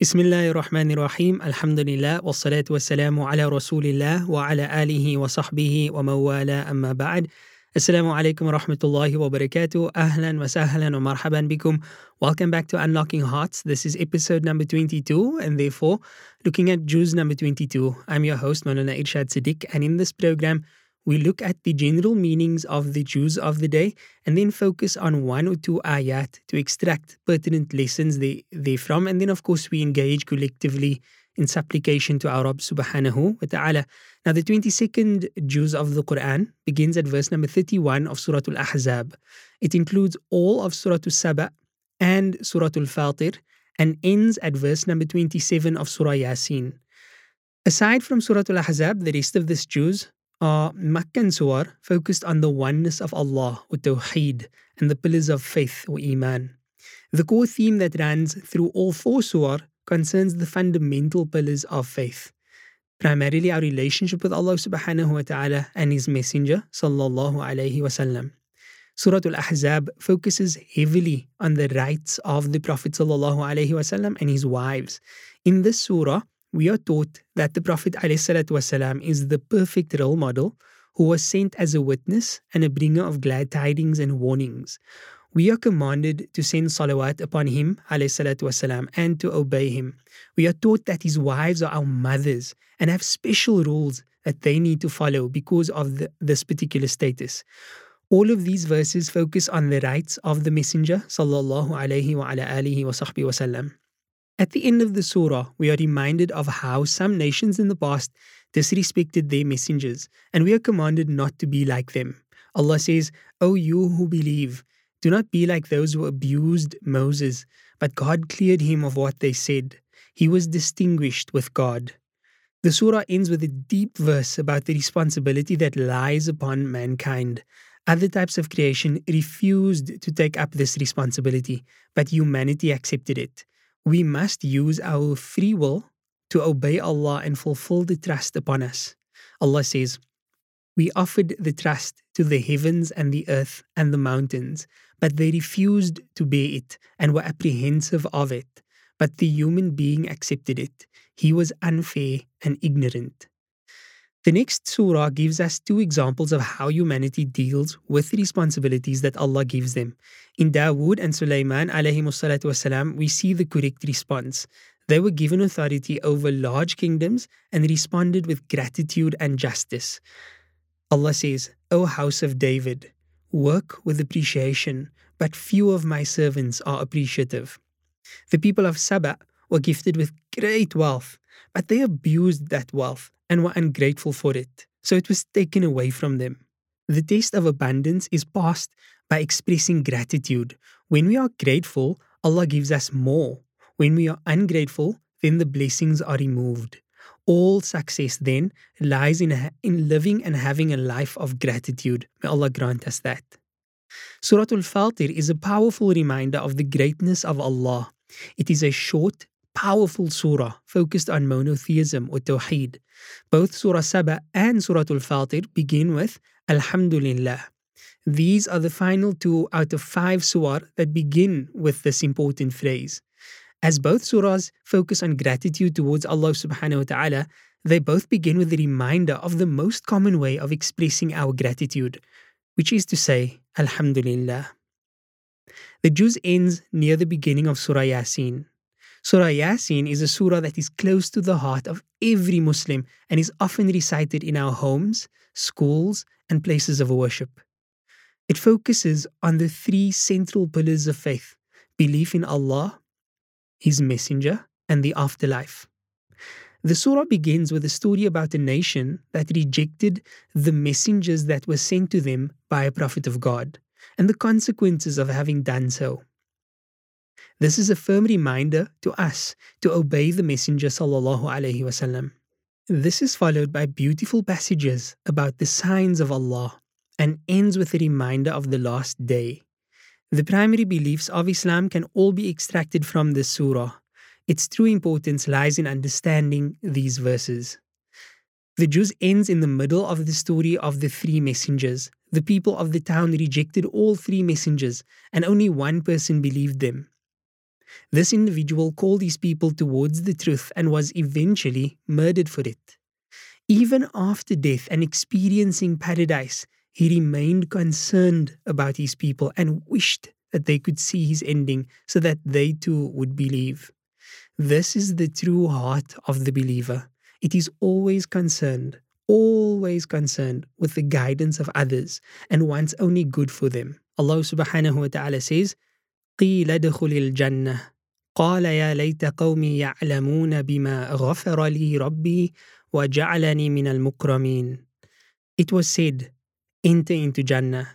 بسم الله الرحمن الرحيم الحمد لله والصلاة والسلام على رسول الله وعلى آله وصحبه ومن والاه أما بعد السلام عليكم ورحمة الله وبركاته أهلا وسهلا ومرحبا بكم Welcome back to Unlocking Hearts. This is episode number 22 and therefore looking at Juz number 22. I'm your host Maulana Irshad Siddiq and in this program we look at the general meanings of the Juz of the day and then focus on one or two ayat to extract pertinent lessons therefrom. And then, of course, we engage collectively in supplication to our Rabb subhanahu wa ta'ala. Now, the 22nd Juz of the Quran begins at verse number 31 of Surah Al Ahzab. It includes all of Surah Al Saba and Surah Al Fatir and ends at verse number 27 of Surah Yasin. Aside from Surah Al Ahzab, the rest of this Juz are Makkan Surah focused on the oneness of Allah or Tawheed and the pillars of faith or Iman. The core theme that runs through all four Surah concerns the fundamental pillars of faith, primarily our relationship with Allah subhanahu wa ta'ala and His Messenger sallallahu alayhi wasallam. Surah Al-Ahzab focuses heavily on the rights of the Prophet wasallam and his wives. In this surah, we are taught that the Prophet ﷺ is the perfect role model who was sent as a witness and a bringer of glad tidings and warnings. We are commanded to send salawat upon him والسلام, and to obey him. We are taught that his wives are our mothers and have special rules that they need to follow because of the, this particular status. All of these verses focus on the rights of the Messenger sallallahu alaihi wa ala alihi wa sahbihi wasallam. At the end of the surah, we are reminded of how some nations in the past disrespected their messengers, and we are commanded not to be like them. Allah says, O you who believe, do not be like those who abused Moses, but God cleared him of what they said. He was distinguished with God. The surah ends with a deep verse about the responsibility that lies upon mankind. Other types of creation refused to take up this responsibility, but humanity accepted it we must use our free will to obey Allah and fulfill the trust upon us. Allah says, We offered the trust to the heavens and the earth and the mountains, but they refused to bear it and were apprehensive of it. But the human being accepted it. He was unfair and ignorant. The next surah gives us two examples of how humanity deals with the responsibilities that Allah gives them. In Dawood and Sulaiman wasalam, we see the correct response. They were given authority over large kingdoms and responded with gratitude and justice. Allah says, O house of David, work with appreciation, but few of my servants are appreciative. The people of Saba were gifted with great wealth, but they abused that wealth and were ungrateful for it, so it was taken away from them. The test of abundance is passed by expressing gratitude. When we are grateful, Allah gives us more. When we are ungrateful, then the blessings are removed. All success then lies in, in living and having a life of gratitude. May Allah grant us that. Surah Al Fatir is a powerful reminder of the greatness of Allah. It is a short, powerful surah focused on monotheism or tawheed. Both Surah Saba and Surah Al Fatir begin with Alhamdulillah. These are the final two out of five surah that begin with this important phrase. As both surahs focus on gratitude towards Allah subhanahu wa ta'ala, they both begin with a reminder of the most common way of expressing our gratitude, which is to say, Alhamdulillah. The juz ends near the beginning of Surah Yasin. Surah Yasin is a surah that is close to the heart of every Muslim and is often recited in our homes, schools, and places of worship. It focuses on the three central pillars of faith belief in Allah, His Messenger, and the afterlife. The surah begins with a story about a nation that rejected the messengers that were sent to them by a prophet of God and the consequences of having done so. This is a firm reminder to us to obey the Messenger sallallahu. This is followed by beautiful passages about the signs of Allah and ends with a reminder of the last day. The primary beliefs of Islam can all be extracted from this surah. Its true importance lies in understanding these verses. The juz ends in the middle of the story of the three messengers. The people of the town rejected all three messengers, and only one person believed them. This individual called his people towards the truth and was eventually murdered for it. Even after death and experiencing paradise, he remained concerned about his people and wished that they could see his ending so that they too would believe. This is the true heart of the believer. It is always concerned, always concerned with the guidance of others and wants only good for them. Allah subhanahu wa ta'ala says, قيل ادخل الجنة قال يا ليت قومي يعلمون بما غفر لي ربي وجعلني من المكرمين. It was said, enter into Jannah.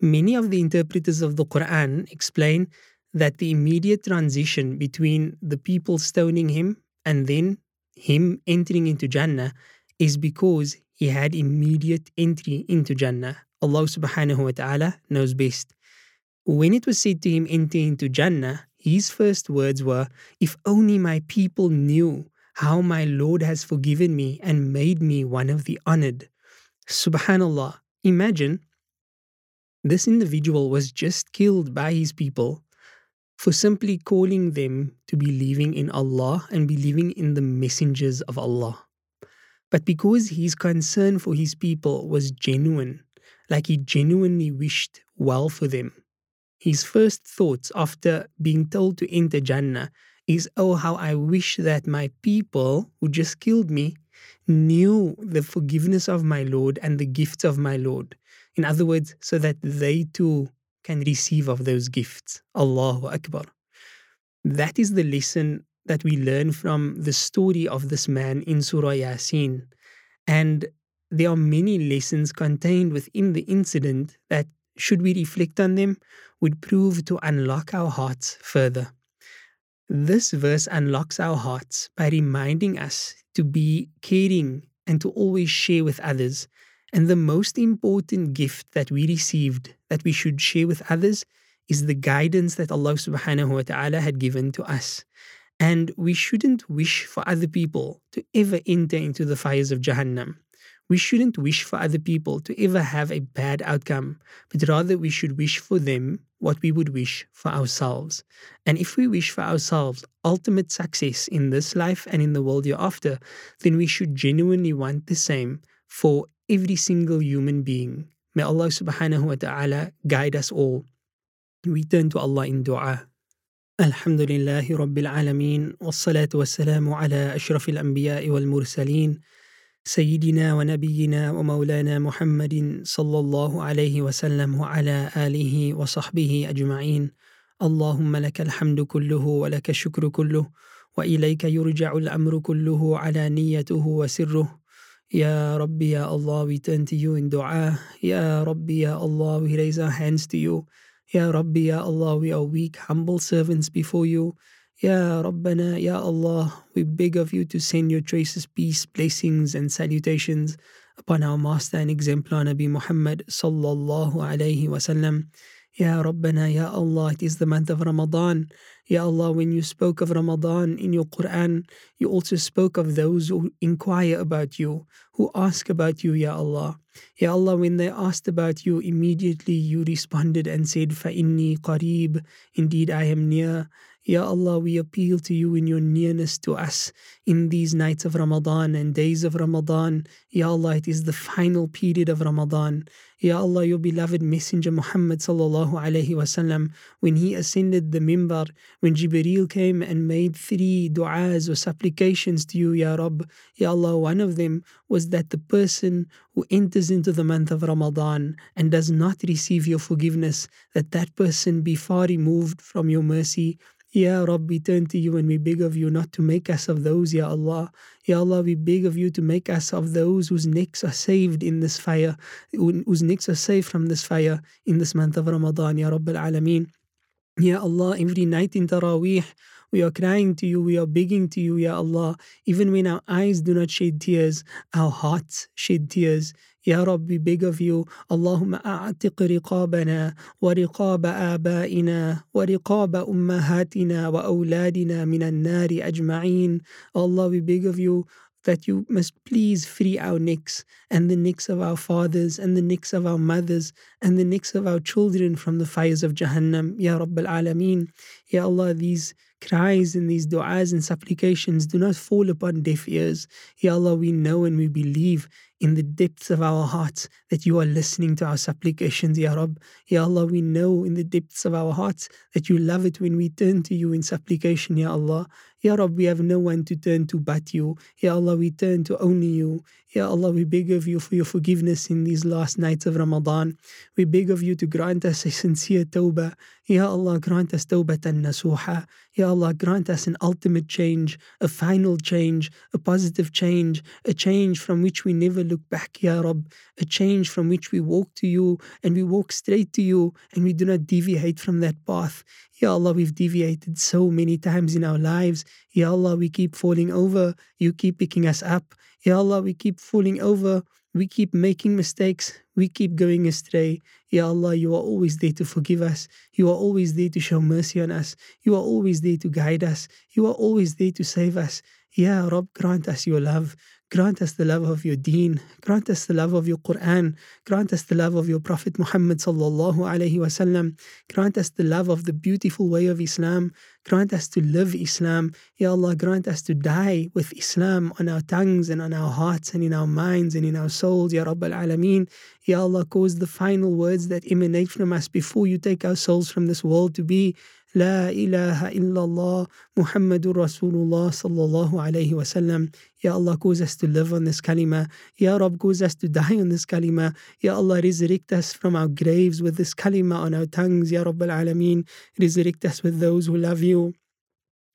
Many of the interpreters of the Quran explain that the immediate transition between the people stoning him and then him entering into Jannah is because he had immediate entry into Jannah. Allah subhanahu wa ta'ala knows best. When it was said to him, enter into Jannah, his first words were, If only my people knew how my Lord has forgiven me and made me one of the honored. Subhanallah. Imagine this individual was just killed by his people for simply calling them to believing in Allah and believing in the messengers of Allah. But because his concern for his people was genuine, like he genuinely wished well for them, his first thoughts after being told to enter Jannah is, Oh, how I wish that my people who just killed me knew the forgiveness of my Lord and the gifts of my Lord. In other words, so that they too can receive of those gifts. Allahu Akbar. That is the lesson that we learn from the story of this man in Surah Yasin. And there are many lessons contained within the incident that, should we reflect on them, would prove to unlock our hearts further. This verse unlocks our hearts by reminding us to be caring and to always share with others. And the most important gift that we received that we should share with others is the guidance that Allah subhanahu wa ta'ala had given to us. And we shouldn't wish for other people to ever enter into the fires of Jahannam. We shouldn't wish for other people to ever have a bad outcome, but rather we should wish for them what we would wish for ourselves. And if we wish for ourselves ultimate success in this life and in the world hereafter, then we should genuinely want the same for every single human being. May Allah subhanahu wa ta'ala guide us all. We turn to Allah in dua. الحمد لله رب العالمين والصلاة والسلام على أشرف الأنبياء والمرسلين سيدنا ونبينا ومولانا محمد صلى الله عليه وسلم وعلى آله وصحبه أجمعين. اللهم لك الحمد كله ولك الشكر كله وإليك يرجع الأمر كله على نيته وسره. يا ربي يا Allah we turn to you in dua. يا ربي يا Allah we raise our hands to you. يا ربي يا Allah we are weak humble servants before you. Ya Rabbana, Ya Allah, we beg of you to send your choicest peace, blessings, and salutations upon our master and exemplar Nabi Muhammad sallallahu alayhi wasallam. Ya Rabbana, Ya Allah, it is the month of Ramadan. Ya Allah, when you spoke of Ramadan in your Quran, you also spoke of those who inquire about you, who ask about you, Ya Allah. Ya Allah, when they asked about you, immediately you responded and said, Fa'inni qareeb, indeed I am near. Ya Allah, we appeal to you in your nearness to us in these nights of Ramadan and days of Ramadan. Ya Allah, it is the final period of Ramadan. Ya Allah, your beloved Messenger Muhammad sallallahu alayhi wasallam, when he ascended the mimbar, when Jibreel came and made three du'as or supplications to you, Ya Rabb, Ya Allah, one of them was that the person who enters into the month of Ramadan and does not receive your forgiveness, that that person be far removed from your mercy, Ya Rabbi, turn to you and we beg of you not to make us of those, Ya Allah. Ya Allah, we beg of you to make us of those whose necks are saved in this fire, whose necks are saved from this fire in this month of Ramadan, Ya Rabb al-Alameen. Ya Allah, every night in Taraweeh, we are crying to you, we are begging to you, Ya Allah. Even when our eyes do not shed tears, our hearts shed tears. يا رب we beg of you اللهم أعتق رقابنا ورقاب آبائنا ورقاب أمهاتنا وأولادنا من النار أجمعين Allah we beg of you that you must please free our necks and the necks of our fathers and the necks of our mothers and the necks of our children from the fires of Jahannam, Ya Rabbal Alameen. Ya Allah, these cries and these du'as and supplications do not fall upon deaf ears. Ya Allah, we know and we believe in the depths of our hearts that you are listening to our supplications, Ya Rab. Ya Allah, we know in the depths of our hearts that you love it when we turn to you in supplication, Ya Allah. Ya Rab, we have no one to turn to but you. Ya Allah, we turn to only you. Ya Allah, we beg of you for your forgiveness in these last nights of Ramadan. We beg of you to grant us a sincere tawbah. Ya Allah, grant us tawbatan nasuha. Ya Allah, grant us an ultimate change, a final change, a positive change, a change from which we never look back, Ya Rab, a change from which we walk to you and we walk straight to you and we do not deviate from that path. Ya Allah, we've deviated so many times in our lives. Ya Allah, we keep falling over. You keep picking us up. Ya Allah, we keep falling over. We keep making mistakes. We keep going astray. Ya Allah, you are always there to forgive us. You are always there to show mercy on us. You are always there to guide us. You are always there to save us. Ya Rab, grant us your love. Grant us the love of your deen. Grant us the love of your Quran. Grant us the love of your Prophet Muhammad sallallahu alaihi wasallam. Grant us the love of the beautiful way of Islam. Grant us to live Islam. Ya Allah, grant us to die with Islam on our tongues and on our hearts and in our minds and in our souls. Ya Rabbal Alameen. Ya Allah, cause the final words that emanate from us before you take our souls from this world to be لا إله إلا الله محمد رسول الله صلى الله عليه وسلم Ya Allah, cause us to live on this kalima. Ya Rab, cause us to die on this kalima. Ya Allah, resurrect us from our graves with this kalima on our tongues. Ya Rabbal Alameen, resurrect us with those who love you.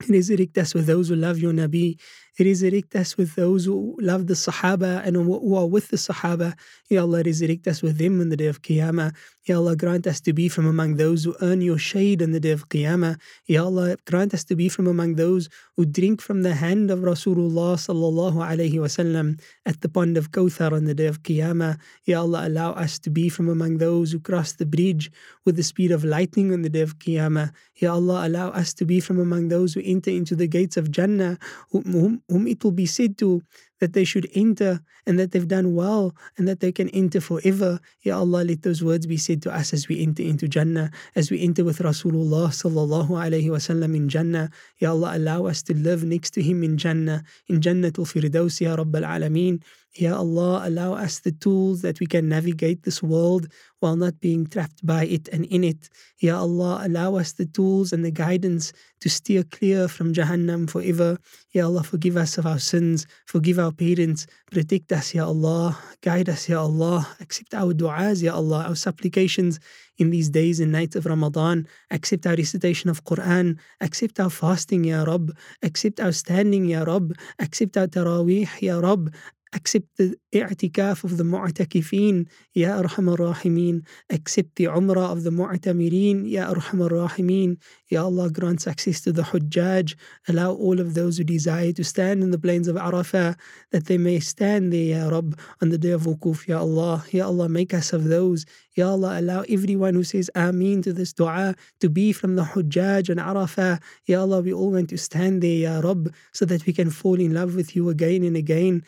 Resurrect us with those who love your Nabi. Resurrect us with those who love the Sahaba and who are with the Sahaba. Ya Allah, resurrect us with them on the day of Qiyamah. Ya Allah, grant us to be from among those who earn your shade on the day of Qiyamah. Ya Allah, grant us to be from among those who drink from the hand of Rasulullah sallallahu alayhi wasallam at the pond of Kawthar on the day of Qiyamah. Ya Allah, allow us to be from among those who cross the bridge with the speed of lightning on the day of Qiyamah. Ya Allah, allow us to be from among those who enter into the gates of Jannah, whom, whom it will be said to that they should enter and that they've done well and that they can enter forever. Ya Allah, let those words be said to us as we enter into Jannah, as we enter with Rasulullah sallallahu alayhi wasallam in Jannah. Ya Allah, allow us to live next to him in Jannah, in Jannatul Firdaus, Ya Rabbal Alameen. Ya Allah, allow us the tools that we can navigate this world while not being trapped by it and in it. Ya Allah, allow us the tools and the guidance to steer clear from Jahannam forever. Ya Allah, forgive us of our sins, forgive our parents, protect us, Ya Allah, guide us, Ya Allah, accept our du'as, Ya Allah, our supplications in these days and nights of Ramadan, accept our recitation of Quran, accept our fasting, Ya Rab, accept our standing, Ya Rab, accept our taraweeh, Ya Rab, accept the i'tikaf of the mu'takifin, Ya Arhamar Rahimin, accept the umrah of the mu'tamirin, Ya Arhamar Rahimin, Ya Allah grant success to the hujjaj, allow all of those who desire to stand in the plains of Arafah, that they may stand there, Ya Rab, on the day of wukuf, Ya Allah, Ya Allah make us of those, Ya Allah allow everyone who says Ameen to this dua to be from the hujjaj and Arafah, Ya Allah we all want to stand there, Ya Rab, so that we can fall in love with you again and again,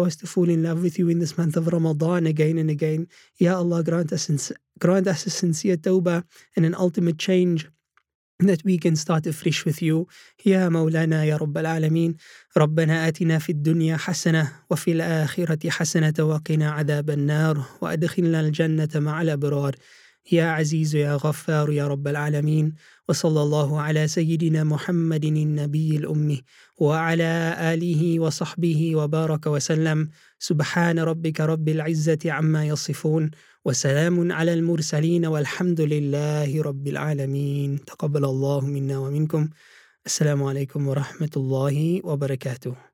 allow us to fall in love with you in this month of Ramadan again and again. Ya Allah, grant us, grant us a sincere tawbah and an ultimate change that we can start afresh with you يا مولانا يا رب العالمين ربنا آتنا في الدنيا حسنة وفي الآخرة وقنا عذاب النار الجنة مع الأبرار يا عزيز يا غفار يا رب العالمين وصلى الله على سيدنا محمد النبي الأمي وعلى آله وصحبه وبارك وسلم. سبحان ربك رب العزة عما يصفون وسلام على المرسلين والحمد لله رب العالمين. تقبل الله منا ومنكم. السلام عليكم ورحمة الله وبركاته.